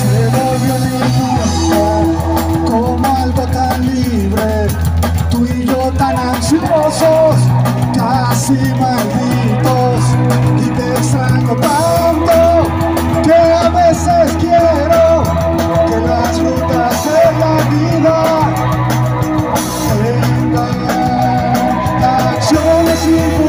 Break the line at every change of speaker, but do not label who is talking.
Se volvió mi gusto como algo tan libre. Tú y yo tan ansiosos, casi malditos. Y te estranco tanto que a veces quiero que las rutas de la vida se entran en acciones y.